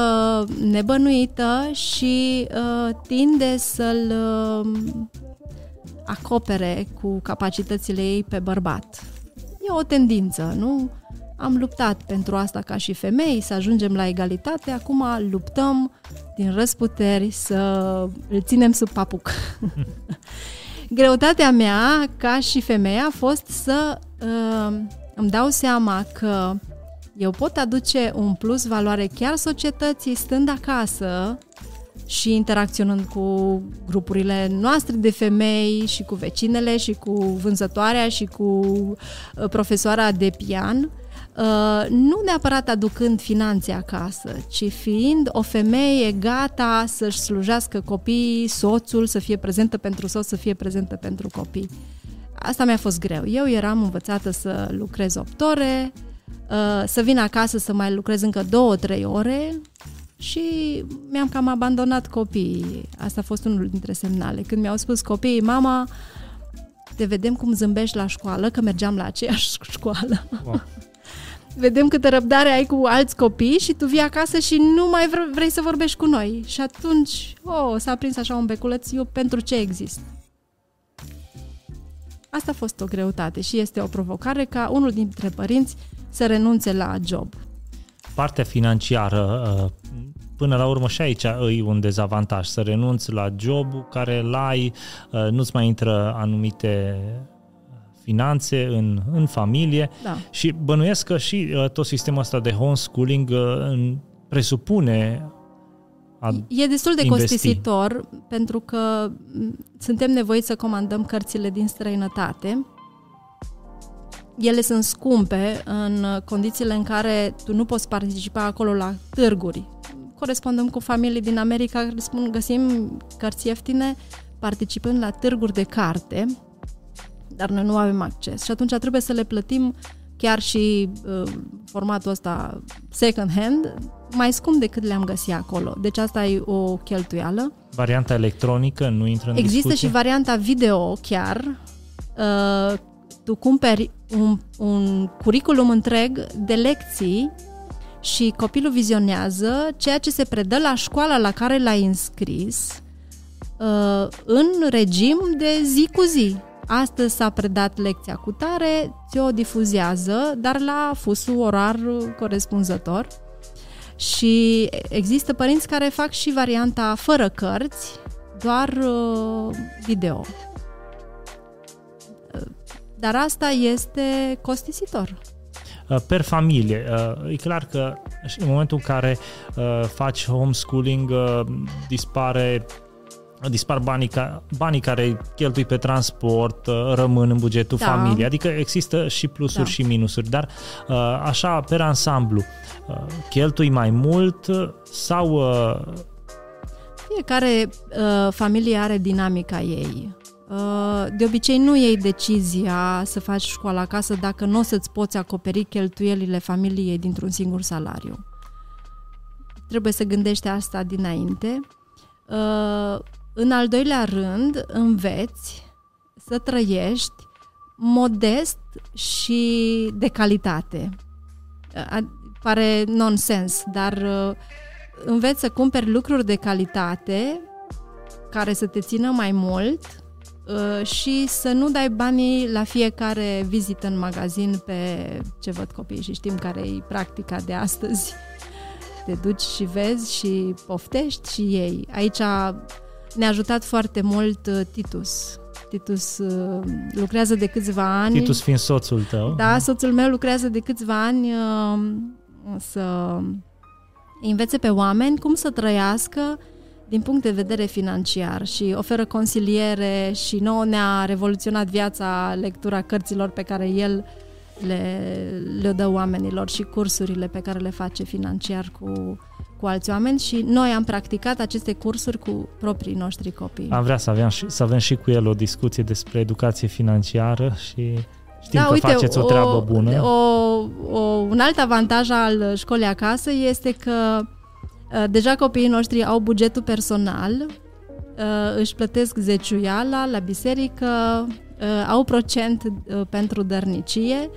nebănuită și uh, tinde să-l uh, acopere cu capacitățile ei pe bărbat. E o tendință, nu? Am luptat pentru asta ca și femei, să ajungem la egalitate, acum luptăm din răsputeri să îl ținem sub papuc. [LAUGHS] Greutatea mea ca și femeie a fost să uh, îmi dau seama că eu pot aduce un plus valoare chiar societății stând acasă și interacționând cu grupurile noastre de femei și cu vecinele și cu vânzătoarea și cu uh, profesoara de pian, uh, nu neapărat aducând finanțe acasă, ci fiind o femeie gata să-și slujească copiii, soțul, să fie prezentă pentru soț, să fie prezentă pentru copii. Asta mi-a fost greu. Eu eram învățată să lucrez 8 ore, uh, să vin acasă să mai lucrez încă 2-3 ore și mi-am cam abandonat copiii. Asta a fost unul dintre semnale. Când mi-au spus copiii, mama, te vedem cum zâmbești la școală, că mergeam la aceeași [LAUGHS] școală. Wow. Vedem câtă răbdare ai cu alți copii și tu vii acasă și nu mai vrei să vorbești cu noi. Și atunci, oh, s-a prins așa un beculeț, eu pentru ce exist? Asta a fost o greutate și este o provocare ca unul dintre părinți să renunțe la job. Partea financiară, uh, până la urmă și aici e un dezavantaj, să renunți la job care l-ai, uh, nu-ți mai intră anumite finanțe în, în familie da. și bănuiesc că și uh, tot sistemul ăsta de homeschooling uh, presupune a E destul de investi. costisitor pentru că suntem nevoiți să comandăm cărțile din străinătate. Ele sunt scumpe în condițiile în care tu nu poți participa acolo la târguri. Corespondăm cu familii din America care spun găsim cărți ieftine participând la târguri de carte dar noi nu avem acces și atunci trebuie să le plătim chiar și uh, formatul ăsta second hand mai scump decât le-am găsit acolo. Deci asta e o cheltuială. Varianta electronică nu intră în Există discuție? și varianta video chiar. Uh, tu cumperi un, un curriculum întreg de lecții și copilul vizionează ceea ce se predă la școala la care l-ai înscris uh, în regim de zi cu zi astăzi s-a predat lecția cu tare, ți-o difuzează, dar la fusul orar corespunzător. Și există părinți care fac și varianta fără cărți, doar uh, video. Dar asta este costisitor. Uh, per familie. Uh, e clar că în momentul în care uh, faci homeschooling dispare dispar banii, ca, banii care cheltui pe transport, uh, rămân în bugetul da. familiei. Adică există și plusuri da. și minusuri, dar uh, așa, pe ansamblu, uh, cheltui mai mult sau... Fiecare uh, familie are dinamica ei. Uh, de obicei nu iei decizia să faci școala acasă dacă nu o să-ți poți acoperi cheltuielile familiei dintr-un singur salariu. Trebuie să gândești asta dinainte. Uh, în al doilea rând, înveți să trăiești modest și de calitate. Pare nonsens, dar înveți să cumperi lucruri de calitate care să te țină mai mult uh, și să nu dai banii la fiecare vizită în magazin pe ce văd copiii și știm care e practica de astăzi. Te duci și vezi și poftești și ei. Aici ne-a ajutat foarte mult uh, Titus. Titus uh, lucrează de câțiva ani. Titus fiind soțul tău. Da, soțul meu lucrează de câțiva ani să învețe pe oameni cum să trăiască din punct de vedere financiar și oferă consiliere și nouă ne-a revoluționat viața lectura cărților pe care el le, le dă oamenilor și cursurile pe care le face financiar cu, cu alți oameni și noi am practicat aceste cursuri cu proprii noștri copii. Am vrea să avem, și, să avem și cu el o discuție despre educație financiară și știm da, că uite, faceți o, o treabă bună. O, o, un alt avantaj al școlii acasă este că Uh, deja copiii noștri au bugetul personal, uh, își plătesc zeciuiala la biserică, uh, au procent pentru dărnicie,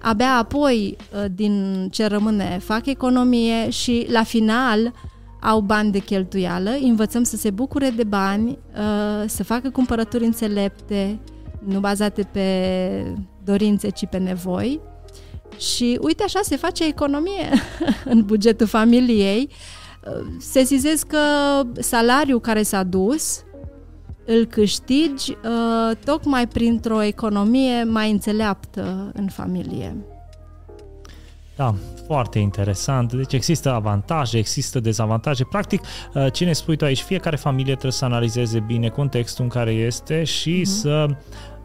abia apoi din ce rămâne fac economie și la final au bani de cheltuială, învățăm să se bucure de bani, să facă cumpărături înțelepte, nu bazate pe dorințe, ci pe nevoi. Și uite așa se face economie [LAUGHS] în bugetul familiei sesizez că salariul care s-a dus îl câștigi uh, tocmai printr-o economie mai înțeleaptă în familie. Da, foarte interesant. Deci există avantaje, există dezavantaje. Practic, uh, ce ne spui tu aici, fiecare familie trebuie să analizeze bine contextul în care este și uh-huh. să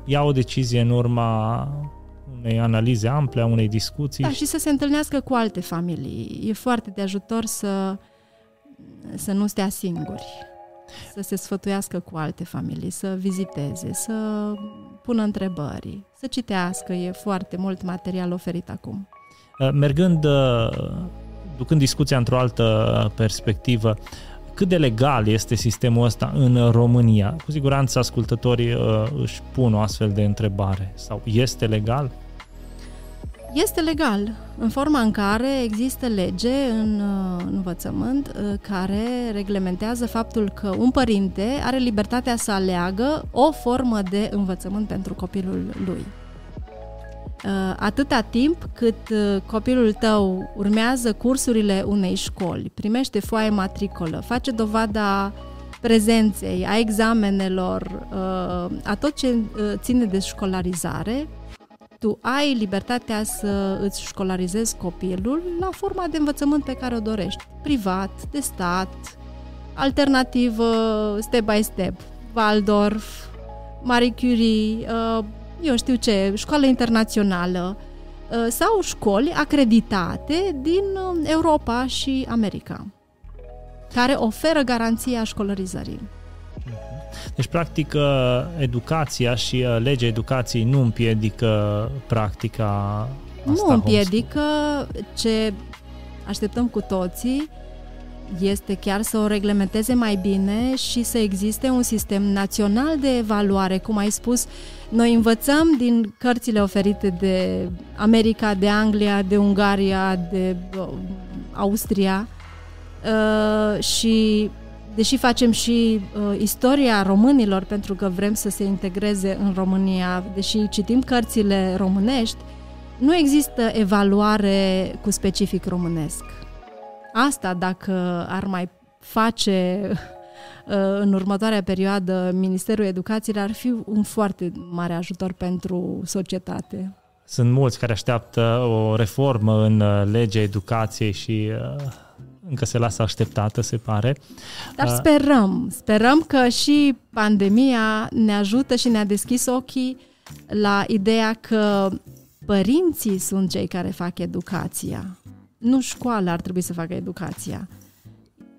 ia o decizie în urma unei analize ample, a unei discuții. Da, și să se întâlnească cu alte familii. E foarte de ajutor să să nu stea singuri, să se sfătuiască cu alte familii, să viziteze, să pună întrebări, să citească. E foarte mult material oferit acum. Uh, mergând, uh, ducând discuția într-o altă perspectivă, cât de legal este sistemul ăsta în România? Cu siguranță ascultătorii uh, își pun o astfel de întrebare. Sau este legal? Este legal, în forma în care există lege în uh, învățământ uh, care reglementează faptul că un părinte are libertatea să aleagă o formă de învățământ pentru copilul lui. Uh, atâta timp cât copilul tău urmează cursurile unei școli, primește foaie matricolă, face dovada prezenței, a examenelor, a tot ce ține de școlarizare, tu ai libertatea să îți școlarizezi copilul la forma de învățământ pe care o dorești, privat, de stat, alternativă, step by step, Waldorf, Marie Curie, uh, eu știu ce, școală internațională uh, sau școli acreditate din uh, Europa și America, care oferă garanția școlarizării. Deci, practic, educația și uh, legea educației nu împiedică practica asta Nu împiedică ce așteptăm cu toții este chiar să o reglementeze mai bine și să existe un sistem național de evaluare. Cum ai spus, noi învățăm din cărțile oferite de America, de Anglia, de Ungaria, de uh, Austria uh, și deși facem și uh, istoria românilor pentru că vrem să se integreze în România, deși citim cărțile românești, nu există evaluare cu specific românesc. Asta dacă ar mai face [LAUGHS] uh, în următoarea perioadă Ministerul Educației ar fi un foarte mare ajutor pentru societate. Sunt mulți care așteaptă o reformă în uh, legea educației și uh, încă se lasă așteptată, se pare. Dar sperăm, sperăm că și pandemia ne ajută și ne-a deschis ochii la ideea că părinții sunt cei care fac educația. Nu școala ar trebui să facă educația.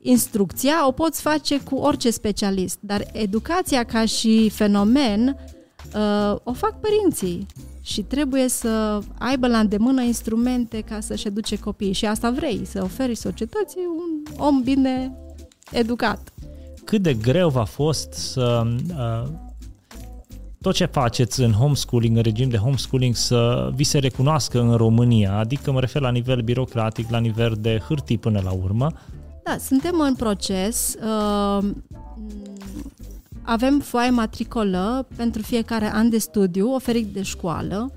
instrucția o poți face cu orice specialist, dar educația ca și fenomen uh, o fac părinții și trebuie să aibă la îndemână instrumente ca să-și educe copiii și asta vrei, să oferi societății un om bine educat. Cât de greu v-a fost să uh, tot ce faceți în homeschooling, în regim de homeschooling, să vi se recunoască în România, adică mă refer la nivel birocratic, la nivel de hârtii până la urmă? Da, suntem în proces. Uh, avem foaie matricolă pentru fiecare an de studiu oferit de școală.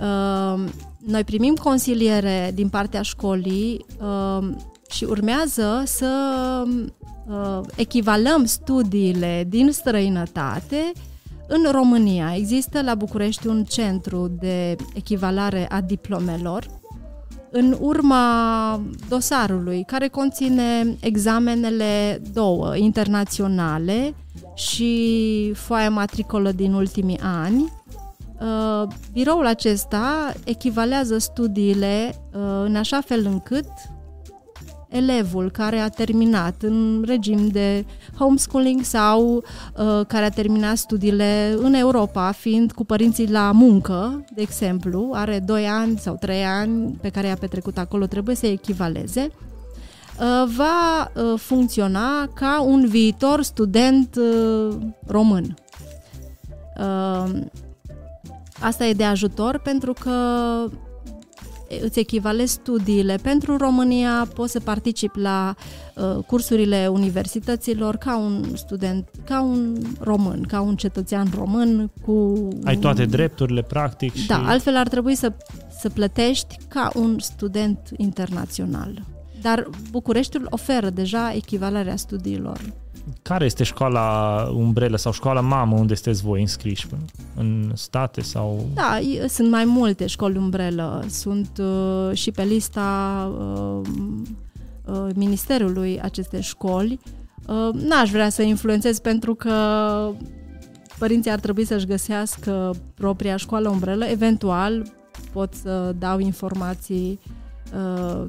Uh, noi primim consiliere din partea școlii uh, și urmează să echivalăm studiile din străinătate în România. Există la București un centru de echivalare a diplomelor în urma dosarului, care conține examenele două, internaționale și foaia matricolă din ultimii ani. Uh, biroul acesta echivalează studiile uh, în așa fel încât elevul care a terminat în regim de homeschooling sau uh, care a terminat studiile în Europa, fiind cu părinții la muncă, de exemplu, are 2 ani sau 3 ani pe care i-a petrecut acolo, trebuie să echivaleze, uh, va uh, funcționa ca un viitor student uh, român. Uh, asta e de ajutor pentru că îți echivalezi studiile pentru România, poți să participi la uh, cursurile universităților ca un student, ca un român, ca un cetățean român cu... Ai toate drepturile, practic. Și... Da, altfel ar trebui să, să plătești ca un student internațional. Dar Bucureștiul oferă deja echivalarea studiilor care este școala umbrelă sau școala mamă unde sunteți voi înscriși? În state sau... Da, sunt mai multe școli umbrelă. Sunt uh, și pe lista uh, uh, ministerului aceste școli. Uh, n-aș vrea să influențez pentru că părinții ar trebui să-și găsească propria școală umbrelă. Eventual pot să dau informații uh,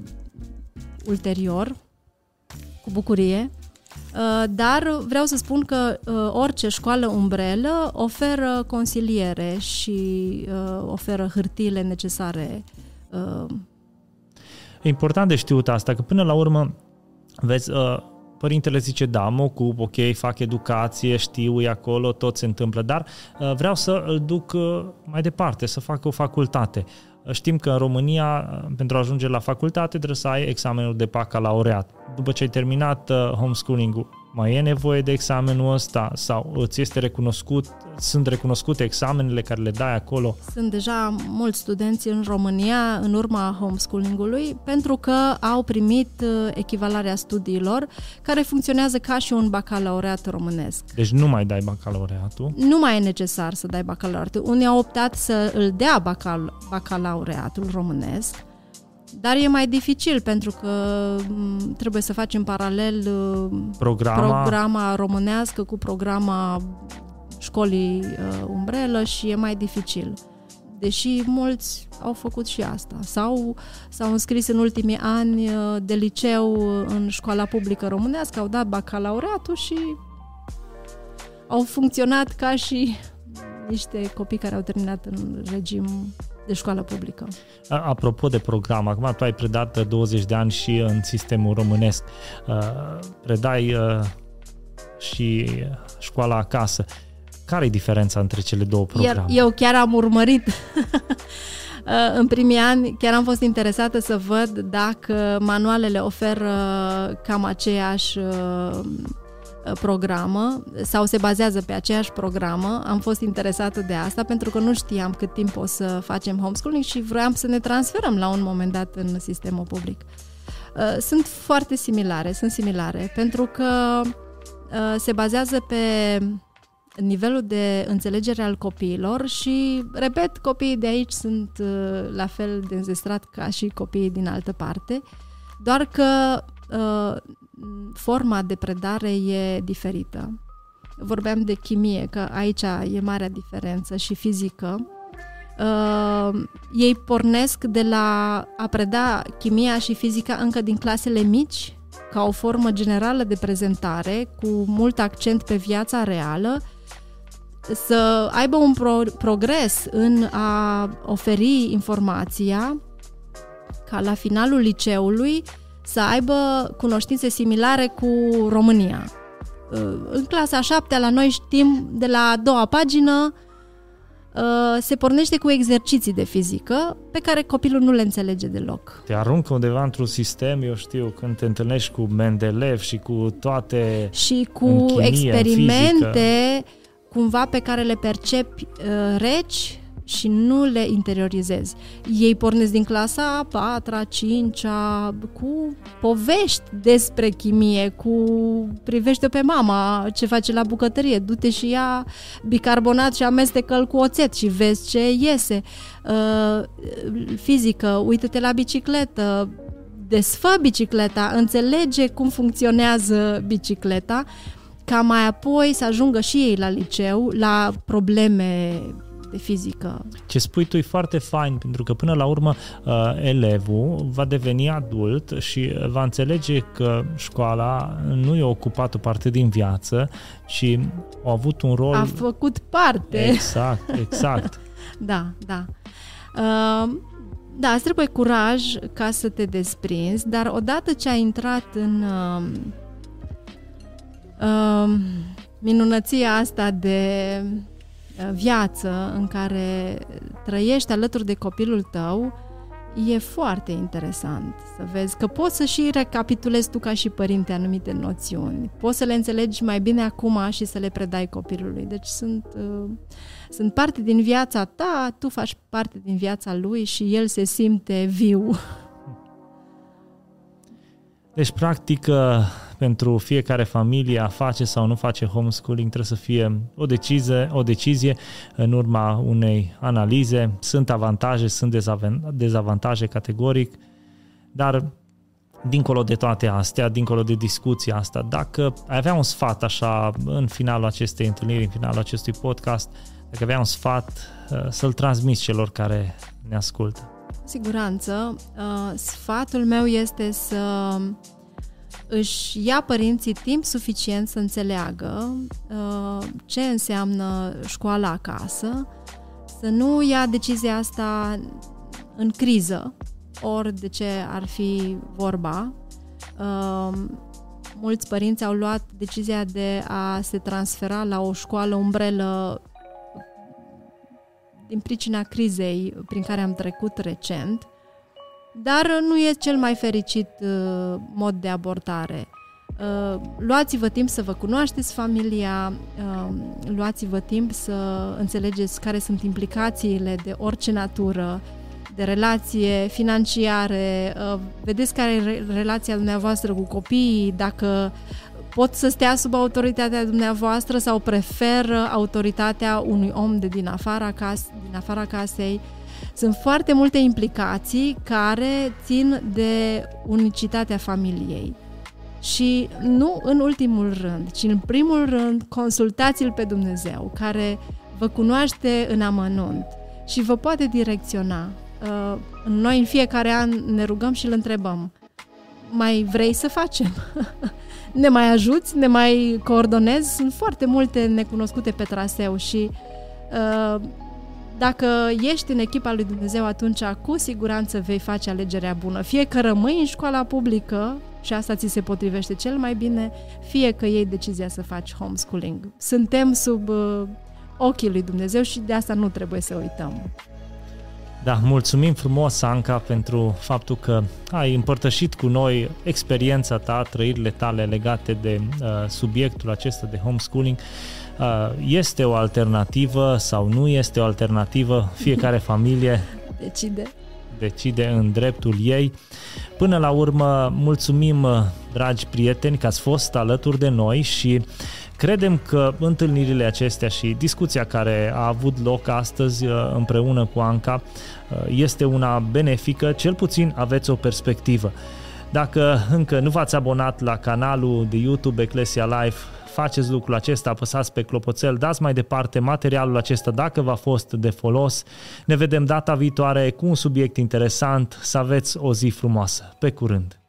ulterior, cu bucurie. Uh, dar vreau să spun că uh, orice școală umbrelă oferă consiliere și uh, oferă hârtiile necesare. E important de știut asta, că până la urmă, vezi, părintele zice, da, mă ocup, ok, fac educație, știu, e acolo, tot se întâmplă, dar vreau să îl duc mai departe, să fac o facultate. Știm că în România, pentru a ajunge la facultate, trebuie să ai examenul de bacalaureat. După ce ai terminat uh, homeschooling-ul, mai e nevoie de examenul ăsta sau îți este recunoscut, sunt recunoscute examenele care le dai acolo? Sunt deja mulți studenți în România în urma homeschooling-ului pentru că au primit uh, echivalarea studiilor care funcționează ca și un bacalaureat românesc. Deci nu mai dai bacalaureatul? Nu mai e necesar să dai bacalaureatul. Unii au optat să îl dea bacal- bacalaureatul românesc, dar e mai dificil pentru că trebuie să faci în paralel uh, programa, programa românească cu programa școlii uh, umbrelă și e mai dificil. Deși mulți au făcut și asta. Sau s-au înscris în ultimii ani uh, de liceu în școala publică românească, au dat bacalaureatul și au funcționat ca și niște copii care au terminat în regim de școală publică. Apropo de program, acum tu ai predat 20 de ani și în sistemul românesc. Predai și școala acasă. Care e diferența între cele două programe? Iar eu chiar am urmărit [LAUGHS] în primii ani chiar am fost interesată să văd dacă manualele oferă cam aceeași Uh, programă sau se bazează pe aceeași programă. Am fost interesată de asta pentru că nu știam cât timp o să facem homeschooling și vroiam să ne transferăm la un moment dat în sistemul public. Uh, sunt foarte similare, sunt similare, pentru că uh, se bazează pe nivelul de înțelegere al copiilor și, repet, copiii de aici sunt la fel de înzestrat ca și copiii din altă parte, doar că forma de predare e diferită. Vorbeam de chimie, că aici e marea diferență și fizică. Uh, ei pornesc de la a preda chimia și fizica încă din clasele mici ca o formă generală de prezentare cu mult accent pe viața reală, să aibă un pro- progres în a oferi informația ca la finalul liceului să aibă cunoștințe similare cu România. În clasa a șaptea la noi știm de la a doua pagină Uh, se pornește cu exerciții de fizică pe care copilul nu le înțelege deloc. Te aruncă undeva într-un sistem, eu știu, când te întâlnești cu Mendeleev și cu toate Și cu chimie, experimente cumva pe care le percepi uh, reci și nu le interiorizezi. Ei pornesc din clasa a patra, cincea, cu povești despre chimie, cu privește pe mama ce face la bucătărie, du-te și ia bicarbonat și amestecă-l cu oțet și vezi ce iese. Uh, fizică, uită-te la bicicletă, desfă bicicleta, înțelege cum funcționează bicicleta, ca mai apoi să ajungă și ei la liceu, la probleme de fizică. Ce spui tu e foarte fain, pentru că până la urmă uh, elevul va deveni adult și va înțelege că școala nu i-a ocupat o parte din viață, ci a avut un rol... A făcut parte. Exact, exact. [LAUGHS] da, da. Uh, da, îți trebuie curaj ca să te desprinzi, dar odată ce ai intrat în uh, uh, minunăția asta de Uh, viață în care trăiești alături de copilul tău, e foarte interesant să vezi că poți să și recapitulezi tu ca și părinte anumite noțiuni. Poți să le înțelegi mai bine acum și să le predai copilului. Deci sunt, uh, sunt parte din viața ta, tu faci parte din viața lui și el se simte viu. Deci, practic, uh, pentru fiecare familie a face sau nu face homeschooling trebuie să fie o decizie, o decizie în urma unei analize. Sunt avantaje, sunt dezavantaje categoric, dar dincolo de toate astea, dincolo de discuția asta, dacă ai avea un sfat așa în finalul acestei întâlniri, în finalul acestui podcast, dacă avea un sfat uh, să-l transmiți celor care ne ascultă. Siguranță. Uh, sfatul meu este să își ia părinții timp suficient să înțeleagă uh, ce înseamnă școala acasă, să nu ia decizia asta în criză, ori de ce ar fi vorba. Uh, mulți părinți au luat decizia de a se transfera la o școală umbrelă din pricina crizei prin care am trecut recent dar nu e cel mai fericit uh, mod de abordare. Uh, luați-vă timp să vă cunoașteți familia, uh, luați-vă timp să înțelegeți care sunt implicațiile de orice natură, de relație financiare, uh, vedeți care e relația dumneavoastră cu copiii, dacă pot să stea sub autoritatea dumneavoastră sau preferă autoritatea unui om de din afara, cas- din afara casei. Uh, sunt foarte multe implicații care țin de unicitatea familiei. Și nu în ultimul rând, ci în primul rând, consultați-L pe Dumnezeu, care vă cunoaște în amănunt și vă poate direcționa. Uh, noi în fiecare an ne rugăm și îl întrebăm, mai vrei să facem? [LAUGHS] ne mai ajuți? Ne mai coordonezi? Sunt foarte multe necunoscute pe traseu și uh, dacă ești în echipa lui Dumnezeu, atunci cu siguranță vei face alegerea bună. Fie că rămâi în școala publică și asta ți se potrivește cel mai bine, fie că iei decizia să faci homeschooling. Suntem sub uh, ochii lui Dumnezeu și de asta nu trebuie să uităm. Da, mulțumim frumos, Anca, pentru faptul că ai împărtășit cu noi experiența ta, trăirile tale legate de uh, subiectul acesta de homeschooling. Uh, este o alternativă sau nu este o alternativă, fiecare [LAUGHS] familie decide decide în dreptul ei. Până la urmă, mulțumim, dragi prieteni, că ați fost alături de noi și credem că întâlnirile acestea și discuția care a avut loc astăzi uh, împreună cu Anca uh, este una benefică, cel puțin aveți o perspectivă. Dacă încă nu v-ați abonat la canalul de YouTube Ecclesia Life, faceți lucrul acesta, apăsați pe clopoțel, dați mai departe materialul acesta dacă v-a fost de folos. Ne vedem data viitoare cu un subiect interesant, să aveți o zi frumoasă. Pe curând!